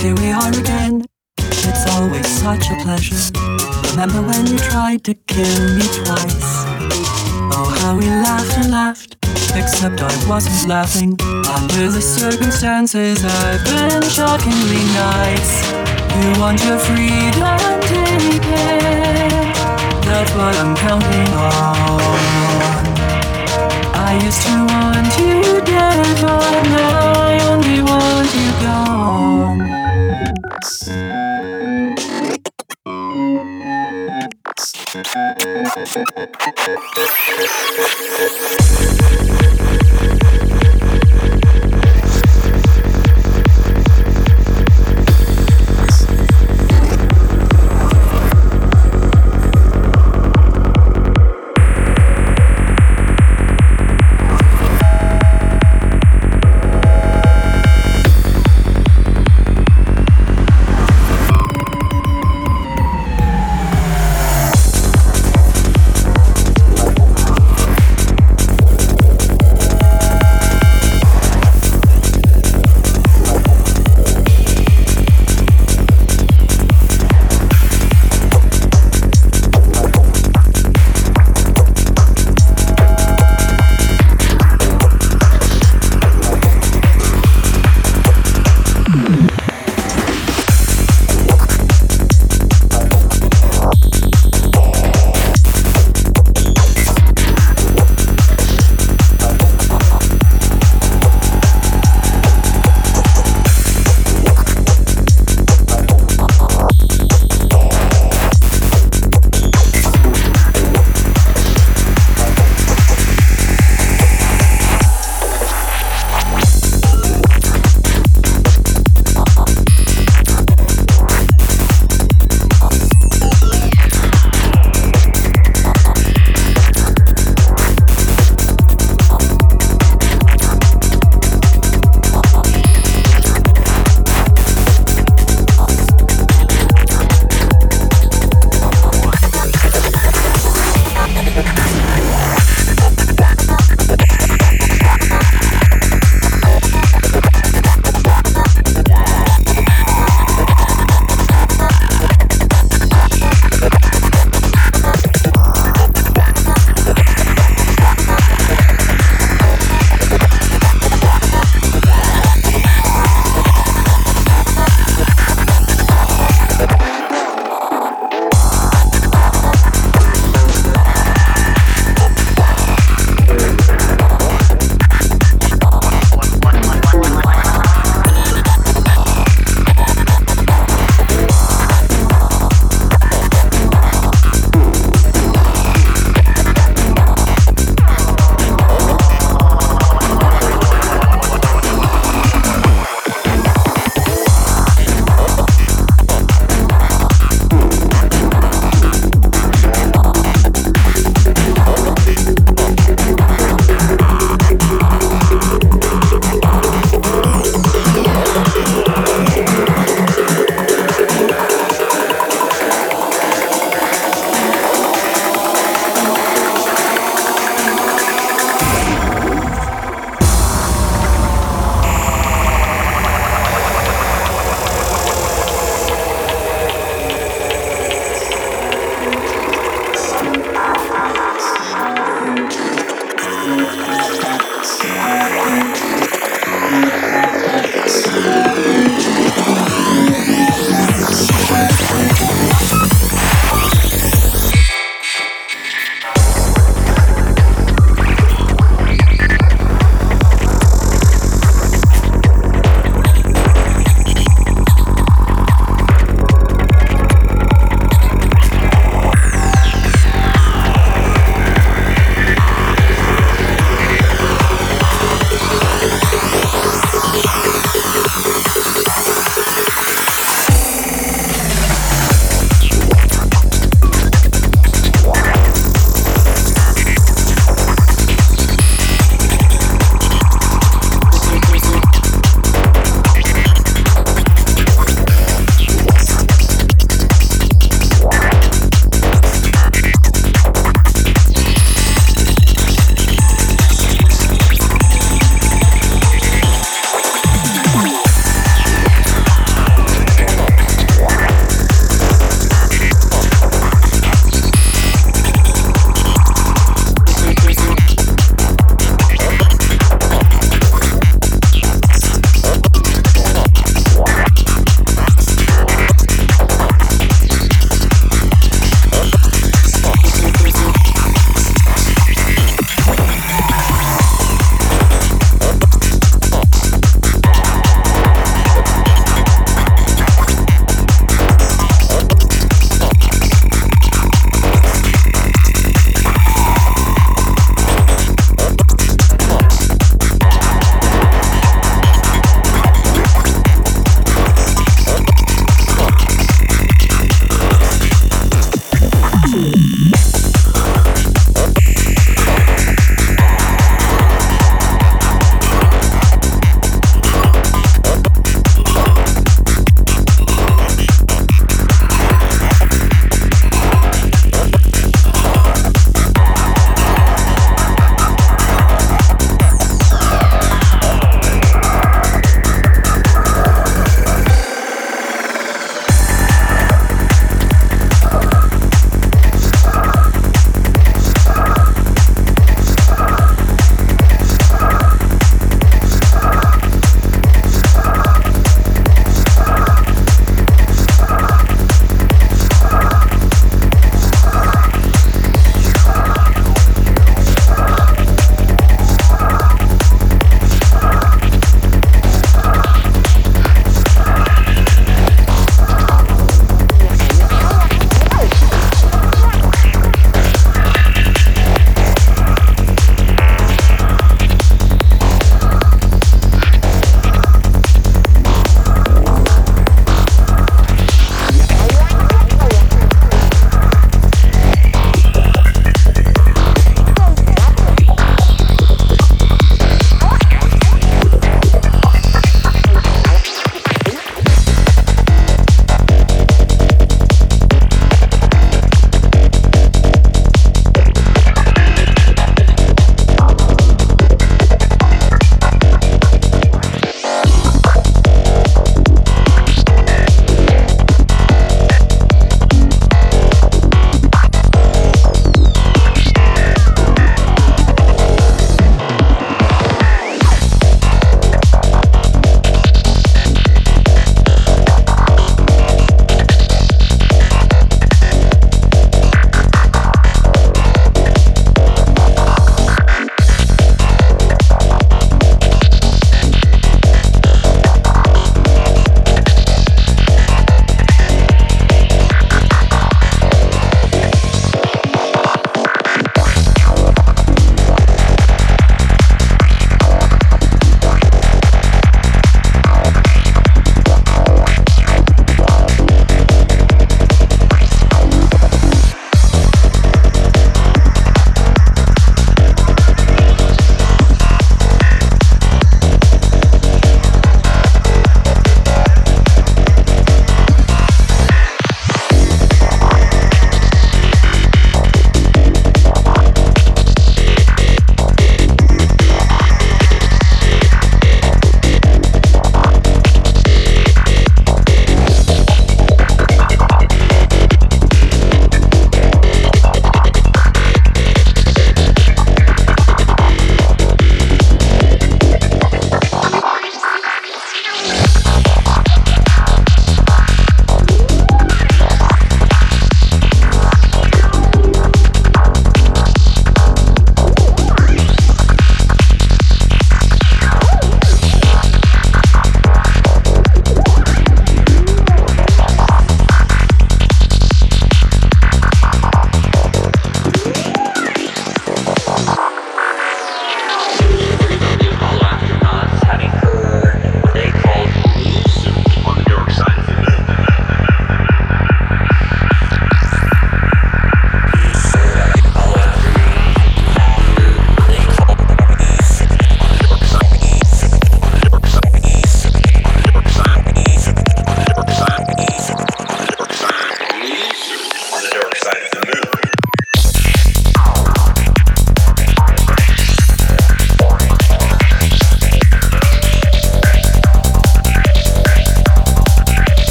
here we are again. It's always such a pleasure. Remember when you tried to kill me twice? Oh, how we laughed and laughed. Except I wasn't laughing. Under the circumstances, I've been shockingly nice. You want your freedom, take it. That's what I'm counting on. I used to want you dead, but now I only want you gone.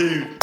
Trippy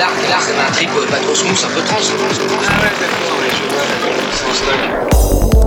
l'arc, l'arc, un trip pas trop smooth, un peu trans. Hein. Ah ouais, c'est dans les cheveux, c'est un stock.